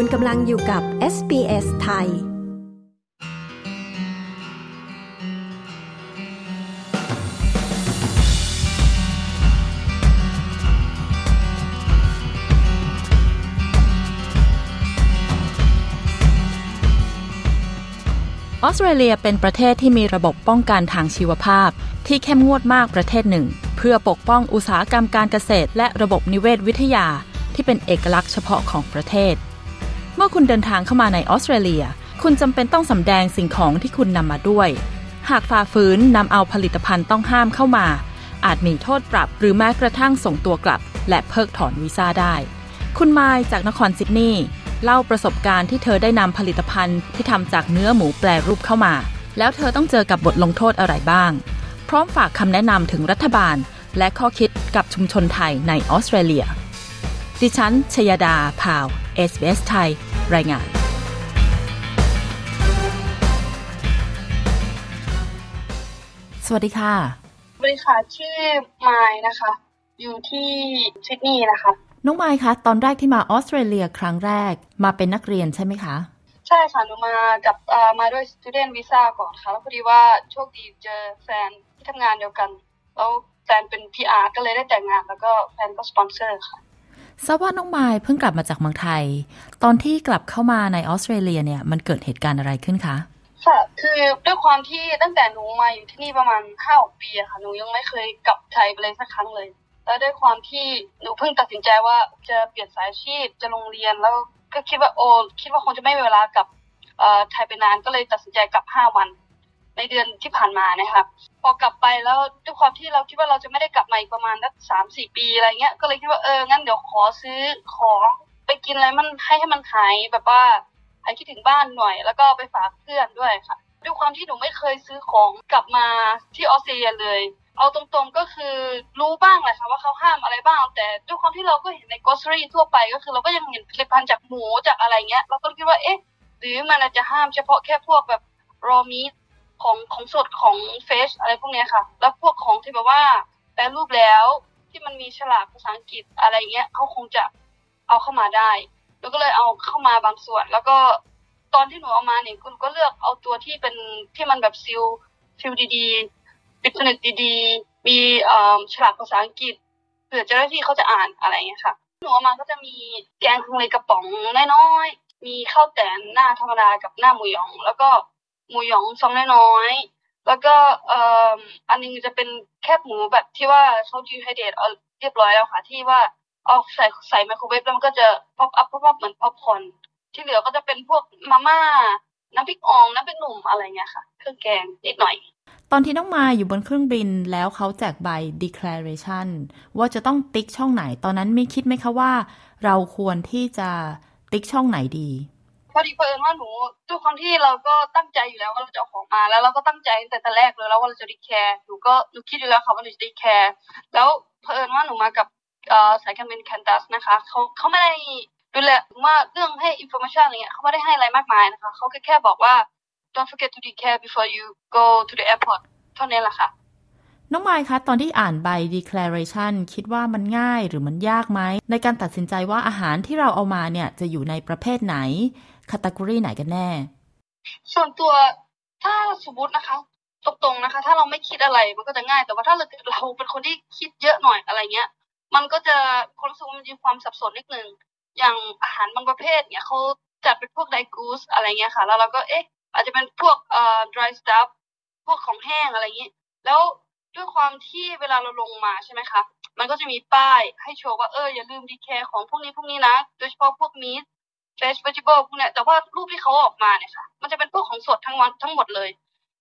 คุณกำลังอยู่กับ SBS ไทย ออสเตรเลียเป็นประเทศที่มีระบบป้องกันทางชีวภาพ ที่เข้มงวดมากประเทศหนึ่ง เพื่อปกป้องอุตสาหกรรมการเกษตร และระบบนิเวศวิทยา ที่เป็นเอกลักษณ์เฉพาะของประเทศ เมื่อคุณเดินทางเข้ามาในออสเตรเลีย คุณจำเป็นต้องสำแดงสิ่งของที่คุณนำมาด้วย หากฝ่าฝืนนำเอาผลิตภัณฑ์ต้องห้ามเข้ามา อาจมีโทษปรับหรือแม้กระทั่งส่งตัวกลับ และเพิกถอนวีซ่าได้ คุณไมายจากนครซิดนีย์เล่าประสบการณ์ที่เธอได้นำผลิตภัณฑ์ที่ทำจากเนื้อหมูแปรรูปเข้ามา แล้วเธอต้องเจอกับบทลงโทษอะไรบ้าง พร้อมฝากคำแนะนำถึงรัฐบาล และข้อคิดกับชุมชนไทยในออสเตรเลีย ดิฉันชยดาพาว SBS ไทย รายงานสวัสดีค่ะ สวัสดีค่ะ ชื่อไมายนะคะ อยู่ที่ซิดนีย์นะคะ น้องไมค์คะ ตอนแรกที่มาออสเตรเลียครั้งแรก มาเป็นนักเรียนใช่ไหมคะ ใช่ค่ะ หนูมากับมาด้วย student visa ก่อนค่ะแล้วพอดีว่าโชคดีเจอแฟนที่ทำงานเดียวกัน แล้วแฟนเป็น PR ก็เลยได้แต่งงาน แล้วก็แฟนก็สปอนเซอร์ค่ะ ทราบว่าน้องไมค์เพิ่งกลับมาจากเมืองไทย ตอนที่กลับเข้ามาในออสเตรเลียเนี่ยมันเกิดเหตุการณ์อะไรขึ้นคะค่ะ คือด้วยความที่ตั้งแต่หนูมาอยู่ที่นี่ประมาณห้าปีค่ะ หนูยังไม่เคยกลับไทยไปเลยสักครั้งเลย แล้วด้วยความที่หนูเพิ่งตัดสินใจว่าจะเปลี่ยนสายอาชีพ จะลงเรียน แล้วก็คิดว่าโอ้คิดว่าคงจะไม่มีเวลากับไทยไปนาน ก็เลยตัดสินใจกลับห้าวัน ในเดือนที่ผ่านมานะครับ พอกลับไปแล้วด้วยความที่เราคิดว่าเราจะไม่ได้กลับมาอีกประมาณสักสามสี่ปีอะไรเงี้ย ก็เลยคิดว่าเอองั้นเดี๋ยวขอซื้อของไปกินอะไรมันให้ให้มันหายแบบว่าหายคิดถึงบ้านหน่อย แล้วก็ไปฝากเพื่อนด้วยค่ะด้วยความที่หนูไม่เคยซื้อของกลับมาที่ออสเตรเลียเลย เอาตรงๆก็คือรู้บ้างแหละค่ะว่าเขาห้ามอะไรบ้าง แต่ด้วยความที่เราก็เห็นในกอสรีทั่วไปก็คือเราก็ยังเห็นผลิตภัณฑ์จากหมูจากอะไรเงี้ย เราก็คิดว่าเอ๊ะหรือมันอาจจะห้ามเฉพาะแค่พวกแบบรอมี ของของสดของเฟชอะไรพวกนี้ค่ะ แล้วพวกของที่แบบว่าแปรรูปแล้วที่มันมีฉลากภาษาอังกฤษอะไรเงี้ยเขาคงจะเอาเข้ามาได้ แล้วก็เลยเอาเข้ามาบางส่วน แล้วก็ตอนที่หนูเอามาเนี่ยคุณก็เลือกเอาตัวที่เป็นที่มันแบบซิลซิลดีๆปิดผนึกดีๆ มีฉลากภาษาอังกฤษเผื่อเจ้าหน้าที่เขาจะอ่านอะไรเงี้ยค่ะหนูออกมาก็จะมีแกงฮังเลกระป๋องน้อยๆมีข้าวแตนหน้าธรรมดากับหน้าหมูหยอง แล้วก็ หมูหยองซองน้อยๆแล้วก็เอ่ออันนึงจะเป็นแคบหมูแบบที่ว่าเขาดีไฮเดตเอาเรียบร้อยแล้วค่ะ ที่ว่าเอาใส่ใส่ไมโครเวฟแล้วมันก็จะ pop up pop up เหมือนป๊อปคอนที่เหลือก็จะเป็นพวกมาม่าน้ำพริกอ่องน้ำพริกหนุ่มอะไรเงี้ยค่ะ เครื่องแกงนิดหน่อย ตอนที่น้องมาอยู่บนเครื่องบินแล้วเขาแจกใบ declaration ว่าจะต้องติ๊กช่องไหน ตอนนั้นมีคิดไหมคะว่า เราควรที่จะติ๊กช่องไหนดี พอดีเผอิญว่าหนูด้วยความที่เราก็ตั้งใจอยู่แล้วว่าเราจะเอาของมาแล้วเราก็ตั้งใจตั้งแต่แรกเลยแล้วว่าเราจะ declare หนูก็หนูคิดอยู่แล้วค่ะว่าหนูจะ declare แล้วเผอิญว่าหนูมากับสายการบิน Qantas นะคะเขาเขาไม่ได้ดูแลว่าเรื่องให้ information อะไรเงี้ยเขาไม่ได้ให้อะไรมากมายนะคะเขาแค่แค่บอกว่า don't forget to declare before you go to the airport เท่านี้แหละค่ะ น้องไมค์คะตอนที่อ่านใบ declaration คิดว่ามันง่ายหรือมันยากไหม ในการตัดสินใจว่าอาหารที่เราเอามาเนี่ยจะอยู่ในประเภทไหนคาตากรีไหนกันแน่ ส่วนตัวถ้าสมมตินะคะ ตรงๆนะคะ ถ้าเราไม่คิดอะไรมันก็จะง่าย แต่ว่าถ้าเราเราเป็นคนที่คิดเยอะหน่อยอะไรเงี้ย มันก็จะความรู้สึกมันมีความสับสนนิดนึงอย่างอาหารบางประเภทเนี่ยเขาจัดเป็นพวกไดกูสอะไรเงี้ยค่ะ แล้วเราก็เอ๊ะ อาจจะเป็นพวกเอ่อ dry stuff พวกของแห้งอะไรอย่างนี้แล้ว ด้วยความที่เวลาเราลงมาใช่ไหมคะ มันก็จะมีป้ายให้โชว์ว่าเอออย่าลืม declare ของพวกนี้พวกนี้นะ โดยเฉพาะพวก meat fresh vegetable พวกเนี้ยแต่ว่ารูปที่เขาออกมาเนี่ยค่ะ มันจะเป็นพวกของสดทั้งวันทั้งหมดเลย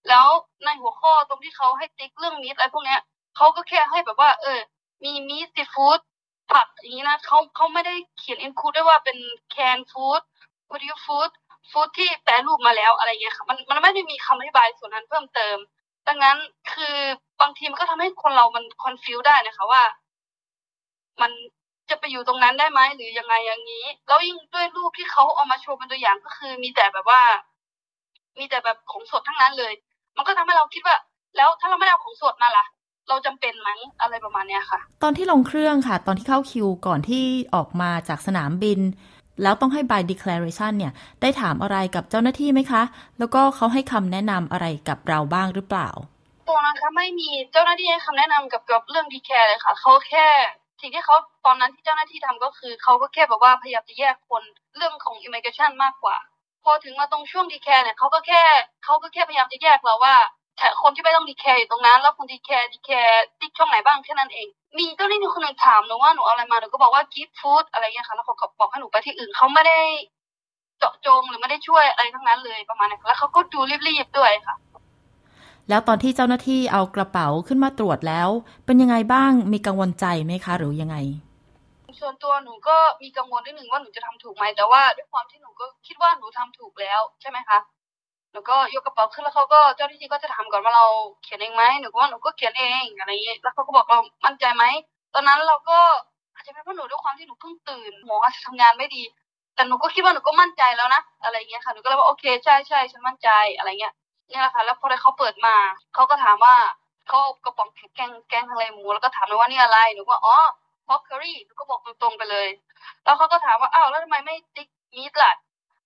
แล้วในหัวข้อตรงที่เขาให้ติ๊กเรื่อง meat อะไรพวกเนี้ยเขาก็แค่ให้แบบว่า เออ มี meat seafoodผักอย่างนี้นะเขาเขาไม่ได้เขียนอินคูดด้ว่าเป็นแคนฟู้ดโปรดิวฟู้ดฟู้ดที่แปรรูปมาแล้วอะไรเงี้ยค่ะมันมันไม่ได้มีคำอธิบายส่วนนั้นเพิ่มเติม ดังนั้นคือบางทีมันก็ทำให้คนเรามันคอนฟิวได้นะคะว่า มันจะไปอยู่ตรงนั้นได้ไหมหรือยังไงอย่างนี้ แล้วยิ่งด้วยรูปที่เขาเอามาโชว์เป็นตัวอย่างก็คือ มีแต่แบบว่า มีแต่แบบของสดทั้งนั้นเลย มันก็ทำให้เราคิดว่า แล้วถ้าเราไม่เอาของสดมาล่ะ เราจำเป็นไหมอะไรประมาณเนี้ยค่ะ ตอนที่ลงเครื่องค่ะ ตอนที่เข้าคิวก่อนที่ออกมาจากสนามบิน แล้วต้องให้ by declaration เนี่ย ได้ถามอะไรกับเจ้าหน้าที่ไหมคะ แล้วก็เขาให้คำแนะนำอะไรกับเราบ้างหรือเปล่า ตัวนะคะไม่มีเจ้าหน้าที่ให้คำแนะนำกับกับเรื่องดีแคร์เลยค่ะ เขาแค่สิ่งที่เขาตอนนั้นที่เจ้าหน้าที่ทำก็คือเขาก็แค่แบบว่าพยายามจะแยกคนเรื่องของ immigration มากกว่า พอถึงมาตรงช่วงดีแคร์เนี่ยเขาก็แค่เขาก็แค่พยายามจะแยกเราว่า คนที่ไม่ต้อง declare อยู่ตรงนั้น แล้วคน declare declare ติ๊กช่องไหนบ้างแค่นั้นเอง มีเจ้าหน้าที่คนหนึ่งถามหนูว่าหนูเอาอะไรมาหนูก็บอกว่า gift food อะไรเงี้ยค่ะแล้วเขาก็บอกให้หนูไปที่อื่นเขาไม่ได้เจาะจงหรือไม่ได้ช่วยอะไรทั้งนั้นเลยประมาณนี้แล้วเขาก็ดูรีบๆด้วยค่ะ แล้วตอนที่เจ้าหน้าที่เอากระเป๋าขึ้นมาตรวจแล้ว เป็นยังไงบ้างมีกังวลใจไหมคะ หรือยังไงส่วนตัวหนูก็มีกังวลนิดหนึ่งว่าหนูจะทำถูกไหมแต่ว่าด้วยความที่หนูก็คิดว่าหนูทำถูกแล้วใช่ไหมคะ หนูก็ยกกระเป๋าขึ้นแล้วเขาก็เจ้าหน้าที่ก็จะถามก่อนว่าเราเขียนเองไหมหนูก็ว่าหนูก็เขียนเองอะไรอย่างเงี้ยแล้วเขาก็บอกเรามั่นใจไหมตอนนั้นเราก็อาจจะเป็นเพราะหนูด้วยความที่หนูเพิ่งตื่นหมออาจจะทำงานไม่ดี แต่หนูก็คิดว่าหนูก็มั่นใจแล้วนะอะไรเงี้ยค่ะหนูก็เลยว่าโอเคใช่ใช่ฉันมั่นใจอะไรเงี้ยนี่แหละค่ะแล้วพอได้เขาเปิดมาเขาก็ถามว่าเขากระป๋องแกงแกงทะเลหมูแล้วก็ถามเลยว่านี่อะไรหนูก็อ๋อพอกเคอรี่หนูก็บอกตรงๆไปเลย แล้วเขาก็ถามว่าอ้าวแล้วทำไมไม่ติ๊กมีดล่ะ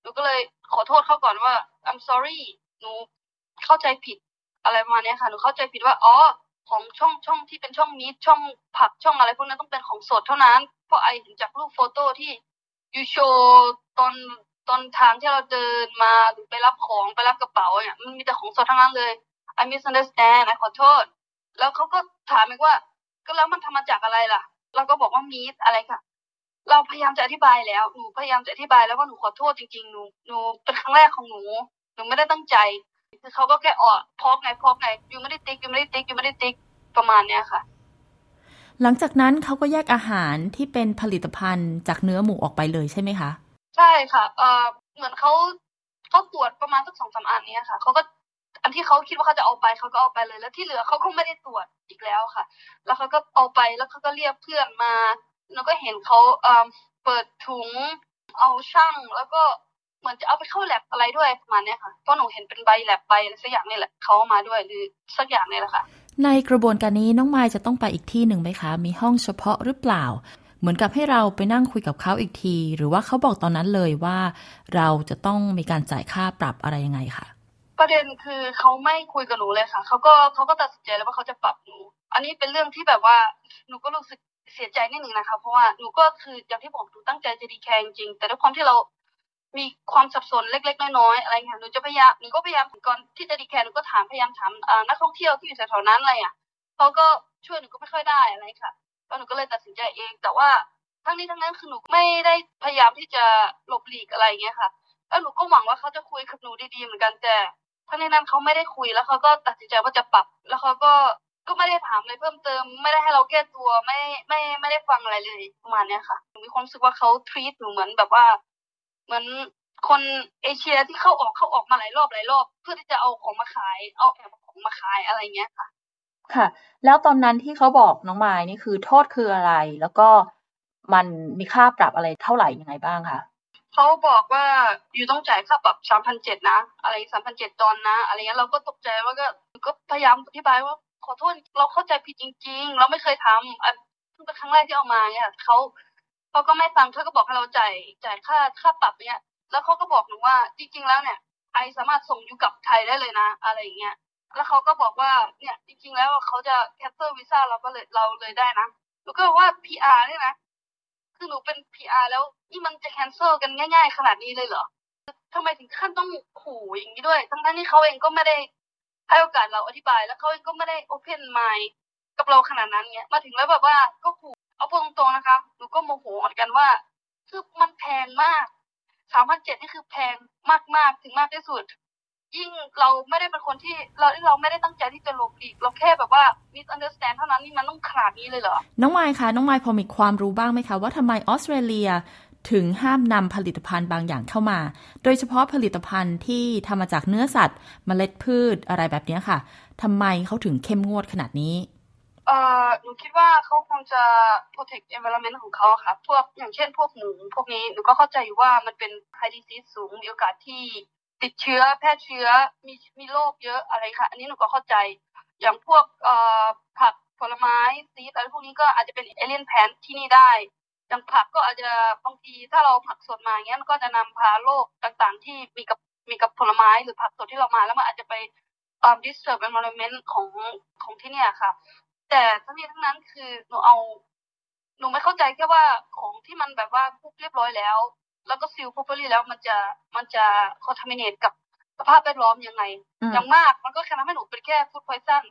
หนูก็เลยขอโทษเขาก่อนว่า I'm sorry หนูเข้าใจผิดอะไรมาเนี้ยค่ะหนูเข้าใจผิดว่าอ๋อของช่องช่องที่เป็นช่องมีดช่องผักช่องอะไรพวกนั้นต้องเป็นของสดเท่านั้น เพราะไอเห็นจากรูปโฟโต้ที่ยูโชตอนตอนทางที่เราเดินมาหรือไปรับของไปรับกระเป๋าเนี่ยมันมีแต่ของสดทั้งนั้นเลย I misunderstand นะขอโทษ แล้วเขาก็ถามอีกว่า ก็แล้วมันทำมาจากอะไรล่ะ เราก็บอกว่ามีดอะไรค่ะ เราพยายามจะอธิบายแล้วหนูพยายามจะอธิบายแล้วว่าหนูขอโทษจริงๆหนูหนูเป็นครั้งแรกของหนูหนูไม่ได้ตั้งใจคือเขาก็แค่ออพอกไงพอกไงยูไม่ได้ติ๊กยูไม่ได้ติ๊กยูไม่ได้ติ๊กประมาณเนี้ยค่ะ หลังจากนั้นเขาก็แยกอาหารที่เป็นผลิตภัณฑ์จากเนื้อหมูออกไปเลยใช่ไหมคะ ใช่ค่ะเออเหมือนเขาเขาตรวจประมาณสักสองสาอันนี้ค่ะเขาก็อันที่เขาคิดว่าเขาจะเอาไปเขาก็เอาไปเลย แล้วที่เหลือเขาก็ไม่ได้ตรวจอีกแล้วค่ะ แล้วเขาก็เอาไปแล้วเขาก็เรียกเพื่อนมา แล้วก็เห็นเขาเออเปิดถุงเอาช่างแล้วก็เหมือนจะเอาไปเข้าแลบอะไรด้วยประมาณนี้ค่ะเพราะหนูเห็นเป็นใบแลบใบอะไรสักอย่างนี่แหละเขามาด้วยหรือสักอย่างนี่แหละค่ะ ในกระบวนการนี้น้องไม้จะต้องไปอีกที่หนึ่งไหมคะ มีห้องเฉพาะหรือเปล่า เหมือนกับให้เราไปนั่งคุยกับเขาอีกที หรือว่าเขาบอกตอนนั้นเลยว่า เราจะต้องมีการจ่ายค่าปรับอะไรยังไงคะประเด็นคือเขาไม่คุยกับหนูเลยค่ะเขาก็เขาก็ตัดสินใจแล้วว่าเขาจะปรับหนู อันนี้เป็นเรื่องที่แบบว่าหนูก็รู้สึก เสียใจนิดนึงนะคะ เพราะว่าหนูก็คืออย่างที่บอกหนูตั้งใจจะดีแคร์จริงแต่ด้วยความที่เรามีความสับสนเล็ก ๆ น้อยๆอะไรเงี้ยหนูจะพยายามหนูก็พยายามก่อนที่จะดีแคร์หนูก็ถามพยายามถามนักท่องเที่ยวที่อยู่แถวๆนั้นอะไรอะเขาก็ช่วยหนูก็ไม่ค่อยได้อะไรค่ะแล้วหนูก็เลยตัดสินใจเอง แต่ว่าทั้งนี้ทั้งนั้นคือหนูไม่ได้พยายามที่จะหลบหลีกอะไรเงี้ยค่ะแล้วหนูก็หวังว่าเขาจะคุยกับหนูดีๆเหมือนกันแต่ทั้งนี้นั้นเขาไม่ได้คุยแล้วเขาก็ตัดสินใจว่าจะปรับ แล้วเขาก็ ก็ไม่ได้ถามอะไรเพิ่มเติม ไม่ได้ให้เราแก้ตัวไม่ไม่ไม่ได้ฟังอะไรเลยประมาณเนี้ยค่ะหนูมีความรู้สึกว่าเขาทรีตหนูเหมือนแบบว่า เหมือนคนเอเชียที่เข้าออกเข้าออกมาหลายรอบหลายรอบ เพื่อที่จะเอาของมาขาย เอาแอบของมาขายอะไรเงี้ยค่ะ ค่ะ แล้วตอนนั้นที่เขาบอกน้องไม้นี่คือโทษคืออะไร แล้วก็มันมีค่าปรับอะไรเท่าไหร่ยังไงบ้างคะเขาบอกว่า you ต้องจ่ายค่าปรับสามพันเจ็ดนะ อะไรสามพันเจ็ดดอลนะ อะไรเงี้ยเราก็ตกใจว่าก็ก็พยายามอธิบายว่า ขอโทษเราเข้าใจผิดจริง ๆ เราไม่เคยทำเพิ่งเป็นครั้งแรกที่เอามาเนี่ยเขาเขาก็ไม่ฟังเขาก็บอกให้เราจ่ายจ่ายค่าค่าปรับเนี่ยแล้วเขาก็บอกหนูว่าจริง ๆ แล้วเนี่ย I สามารถส่ง you กลับไทยได้เลยนะ อะไรอย่างเงี้ยแล้วเขาก็บอกว่าเนี่ยจริง ๆ แล้วเขาจะ cancel วีซ่าเราก็เลยเราเลยได้นะแล้วก็ว่า PR เนี่ยนะคือหนูเป็น PR แล้วนี่มันจะแคนเซิลกันง่าย ๆ ขนาดนี้เลยเหรอทำไมถึงขั้นต้องขู่อย่างนี้ด้วย ทั้งๆที่เขาเองก็ไม่ได้ ให้โอกาสเราอธิบายแล้วเขาเองก็ไม่ได้โอเพนไมล์กับเราขนาดนั้นเนี้ยมาถึงแล้วแบบว่าก็ขู่เอาพูดตรงๆนะคะหนูก็โมโหเหมือนกันว่า คือมันแพงมากสามพันเจ็ดนี่คือแพงมากๆถึงมากที่สุด ยิ่งเราไม่ได้เป็นคนที่เราเราไม่ได้ตั้งใจที่จะลบหลีกเราแค่แบบว่า misunderstand เท่านั้นนี่มันต้องขนาดนี้เลยเหรอ น้องไมค์คะน้องไมค์พอมีความรู้บ้างไหมคะว่าทำไมออสเตรเลีย ถึงห้ามนำผลิตภัณฑ์บางอย่างเข้ามา โดยเฉพาะผลิตภัณฑ์ที่ทำมาจากเนื้อสัตว์มเมล็ดพืชอะไรแบบนี้ค่ะทำไมเขาถึงเข้มงวดขนาดนี้เอ่อหนูคิดว่าเขาคงจะ protect environment ของเขาค่ะ พวกอย่างเช่นพวกหมูพวกนี้หนูก็เข้าใจว่ามันเป็น high disease สูงมีโอกาสที่ติดเชื้อแพร่เชื้อมีมีโรคเยอะอะไรค่ะ อันนี้หนูก็เข้าใจ อย่างพวกเอ่อผักผลไม้ซีดอะไรพวกนี้ก็อาจจะเป็นเอเลียนแพนที่นี่ได้ อย่างผักก็อาจจะบางทีถ้าเราผักสดมาเงี้ยมันก็จะนำพาโรคต่างๆ ที่มีกับมีกับผลไม้หรือผักสดที่เรามาแล้วมันอาจจะไปอ่า disturb environment ของของที่เนี่ยค่ะ แต่ทั้งนี้ทั้งนั้นคือหนูเอาหนูไม่เข้าใจแค่ว่าของที่มันแบบว่าคุกเรียบร้อยแล้ว แล้วก็ซิล properly แล้วมันจะมันจะ contaminate กับสภาพแวดล้อมยังไง อย่างมากมันก็แค่ทำให้หนูเป็นแค่ food poison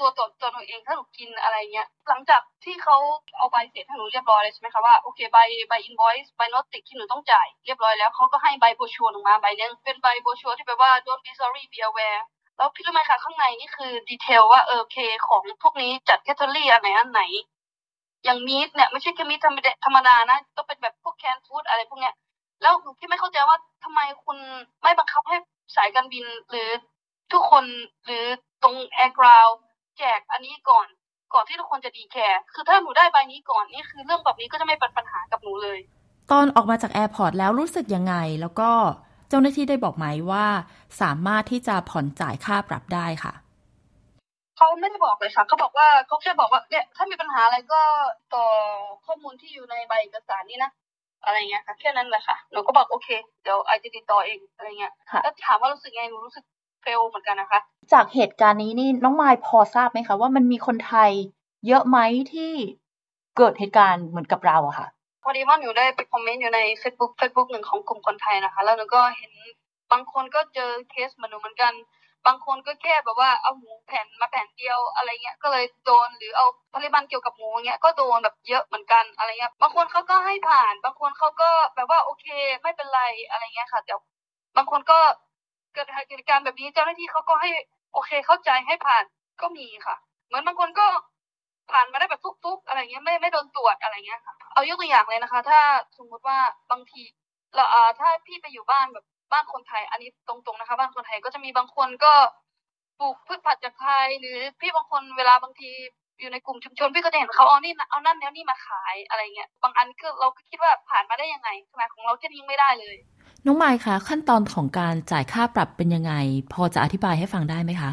ตัวตัวตัวหนูเองถ้าหนูกินอะไรเงี้ยหลังจากที่เขาเอาใบเสร็จให้หนูเรียบร้อยเลยใช่ไหมคะว่าโอเคใบใบ invoice ใบ notice ที่หนูต้องจ่ายเรียบร้อยแล้วเขาก็ให้ใบโบชัวร์ลงมาใบนึงเป็นใบโบชัวร์ที่แปลว่า don't be sorry be aware แล้วพี่รู้ไหมคะข้างในนี่คือดีเทลว่าเออเคของพวกนี้จัดแคตตาล็อกอันไหนอันไหน อย่างมีดเนี่ยไม่ใช่แค่มีดธรรมดาธรรมดานะต้องเป็นแบบพวก canned food อะไรพวกเนี้ยแล้วหนูที่ไม่เข้าใจว่าทำไมคุณไม่บังคับให้สายการบินหรือทุกคนหรือตรงแอร์ ground แจกอันนี้ก่อน ก่อนที่ทุกคนจะ declare คือถ้าหนูได้ใบนี้ก่อนนี่คือเรื่องแบบนี้ก็จะไม่เป็นปัญหากับหนูเลย ตอนออกมาจาก airport แล้วรู้สึกยังไงแล้วก็เจ้าหน้าที่ได้บอกไหมว่าสามารถที่จะผ่อนจ่ายค่าปรับได้ค่ะเขาไม่ได้บอกเลยค่ะเขาบอกว่าเขาแค่บอกว่าเนี่ยถ้ามีปัญหาอะไรก็ต่อข้อมูลที่อยู่ในใบเอกสารนี่นะอะไรเงี้ยค่ะแค่นั้นแหละค่ะหนูก็บอกโอเค เดี๋ยวไอจะติดต่อเองอะไรเงี้ยค่ะแล้วถามว่ารู้สึกไงหนูรู้สึก เฟลเหมือนกันนะคะ จากเหตุการณ์นี้นี่น้องมายพอทราบไหมคะ ว่ามันมีคนไทยเยอะไหมที่เกิดเหตุการณ์เหมือนกับเราอะค่ะพอดีว่าหนูได้ไปคอมเมนต์อยู่ใน Facebook Facebook หนึ่งของกลุ่มคนไทยนะคะ แล้วหนูก็เห็นบางคนก็เจอเคสเหมือนหนูเหมือนกัน บางคนก็แค่แบบว่าเอาหมูแผ่นมาแผ่นเดียวอะไรเงี้ยก็เลยโดนหรือเอาผลิตภัณฑ์เกี่ยวกับหมูเงี้ยก็โดนแบบเยอะเหมือนกันอะไรเงี้ยบางคนเขาก็ให้ผ่าน บางคนเขาก็แบบว่าโอเคไม่เป็นไรอะไรเงี้ยค่ะแต่บางคนก็ เกิดเหตุการณ์แบบนี้เจ้าหน้าที่เขาก็ให้โอเคเข้าใจให้ผ่านก็มีค่ะ เหมือนบางคนก็ผ่านมาได้แบบทุกๆ อะไรเงี้ยไม่ไม่โดนตรวจอะไรเงี้ยค่ะ เอายกตัวอย่างเลยนะคะ ถ้าสมมติว่าบางทีเราอ่าถ้าพี่ไปอยู่บ้านแบบบ้านคนไทย อันนี้ตรงๆนะคะ บ้านคนไทยก็จะมีบางคนก็ปลูกพืชผักจากไทย หรือพี่บางคนเวลาบางทีอยู่ในกลุ่มชุมชนพี่ก็จะเห็นเขาเอานี่นะเอานั่นแล้วนี่มาขายอะไรเงี้ยบางอันก็เราก็คิดว่าผ่านมาได้ยังไงขนาดของเราแค่นี้ยังไม่ได้เลย น้องไมายคะขั้นตอนของการจ่ายค่าปรับเป็นยังไง พอจะอธิบายให้ฟังได้ไหมคะ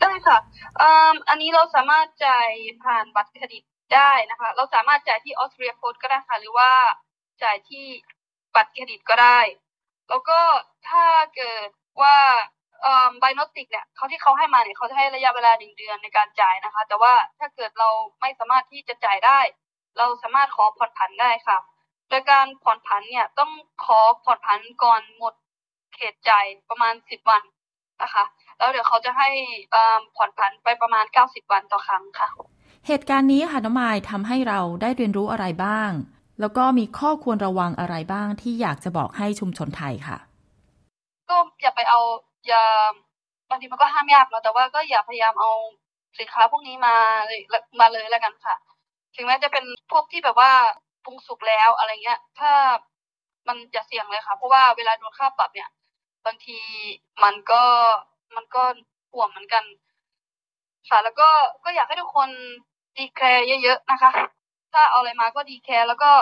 ได้ค่ะอ,อันนี้เราสามารถจ่ายผ่านบัตรเครดิตได้นะคะ เราสามารถจ่ายที่ออสเตรียโพสก็ได้ค่ะ หรือว่าจ่ายที่บัตรเครดิตก็ได้ แล้วก็ถ้าเกิดว่าเอ่อไบโนติกเนี่ยเขาที่เขาให้มาเนี่ยเขาจะให้ระยะเวลาหนึ่งเดือนในการจ่ายนะคะ แต่ว่าถ้าเกิดเราไม่สามารถที่จะจ่ายได้ เราสามารถขอผ่อนผันได้ค่ะ โดยการผ่อนผันเนี่ยต้องขอผ่อนผันก่อนหมดเขตจ่ายประมาณสิบวันนะคะ แล้วเดี๋ยวเขาจะให้เอ่อผ่อนผันไปประมาณ90วันต่อครั้งค่ะ เหตุการณ์นี้ค่ะน้องมายทำให้เราได้เรียนรู้อะไรบ้าง แล้วก็มีข้อควรระวังอะไรบ้างที่อยากจะบอกให้ชุมชนไทยค่ะ ก็อย่าไปเอาอย่าบางทีมันก็ห้ามยากเนอะแต่ว่าก็อย่าพยายามเอาสินค้าพวกนี้มาเลยมาเลยแล้วกันค่ะ ถึงแม้จะเป็นพวกที่แบบว่า ปรุงสุกแล้วอะไรเงี้ย ถ้ามันจะเสี่ยงเลยค่ะ เพราะว่าเวลาโดนค่าปรับเนี่ย บางทีมันก็มันก็ห่วงเหมือนกันค่ะแล้วก็ก็อยากให้ทุกคนดีแคร์เยอะ ๆ นะคะ ถ้าเอาอะไรมาก็ดีแคร์แล้วก็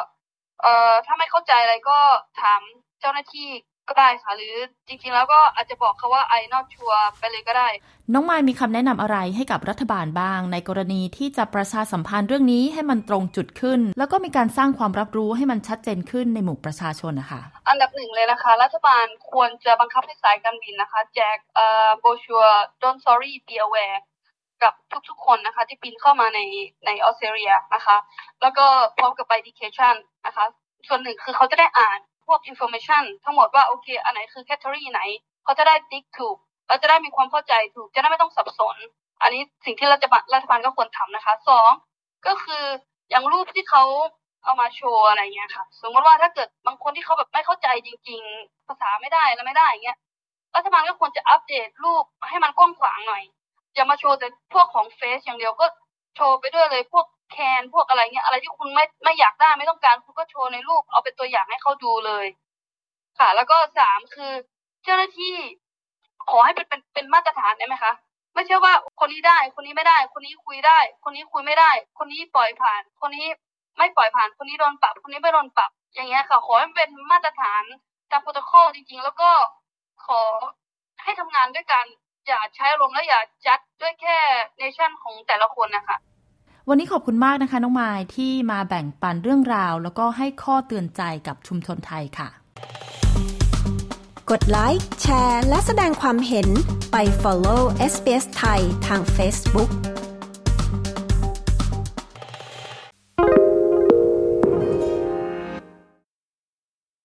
เอ่อถ้าไม่เข้าใจอะไรก็ถามเจ้าหน้าที่ ก็ได้ค่ะ หรือจริงๆแล้วก็อาจจะบอกเขาว่า I not sure ไปเลยก็ได้ น้องมายมีคำแนะนำอะไรให้กับรัฐบาลบ้าง ในกรณีที่จะประชาสัมพันธ์เรื่องนี้ให้มันตรงจุดขึ้น แล้วก็มีการสร้างความรับรู้ให้มันชัดเจนขึ้นในหมู่ประชาชนนะคะอันดับหนึ่งเลยนะคะ รัฐบาลควรจะบังคับให้สายการบินนะคะ แจกเอ่อโบชัว don't sorry be aware กับทุกๆคนนะคะที่บินเข้ามาในในออสเตรเลียนะคะ แล้วก็พร้อมกับ by education นะคะ ส่วนหนึ่งคือเขาจะได้อ่านพ วก information ทั้งหมดว่าโอเค อันไหนคือ category ไหน เขาจะได้ติ๊กถูกเราจะได้มีความเข้าใจถูก จะได้ไม่ต้องสับสน อันนี้สิ่งที่รัฐบาลรัฐบาลก็ควรทำนะคะสองก็คืออย่างรูปที่เขาเอามาโชว์อะไรเงี้ยค่ะ สมมติว่าถ้าเกิดบางคนที่เขาแบบไม่เข้าใจจริง ๆ ภาษาไม่ได้แล้วไม่ได้อย่างเงี้ยรัฐบาลก็ควรจะอัปเดตรูปให้มันกว้างขวางหน่อยอย่ามาโชว์แต่พวกของเฟซอย่างเดียวก็โชว์ไปด้วยเลยพวก แคนพวกอะไรเงี้ยอะไรที่คุณไม่ไม่อยากได้ไม่ต้องการคุณก็โชว์ในรูปเอาเป็นตัวอย่างให้เขาดูเลย ค่ะ แล้วก็สามคือ เจ้าหน้าที่ขอให้เป็นเป็นเป็นมาตรฐานได้ไหมคะไม่ใช่ว่าคนนี้ได้ คนนี้ไม่ได้ คนนี้คุยได้ คนนี้คุยไม่ได้ คนนี้ปล่อยผ่าน คนนี้ไม่ปล่อยผ่าน คนนี้โดนปรับ คนนี้ไม่โดนปรับ อย่างเงี้ยค่ะ ขอให้มันเป็นมาตรฐานตามโปรโตคอลจริง ๆ แล้วก็ขอให้ทำงานด้วยกัน อย่าใช้อารมณ์และอย่าจัดด้วยแค่เนชั่นของแต่ละคนนะคะ วันนี้ขอบคุณมากนะคะ น้องไมายที่มาแบ่งปันเรื่องราว แล้วก็ให้ข้อเตือนใจกับชุมชนไทยค่ะ กดไลค์แชร์ และแสดงความเห็นไป follow SBS ไทยทาง Facebook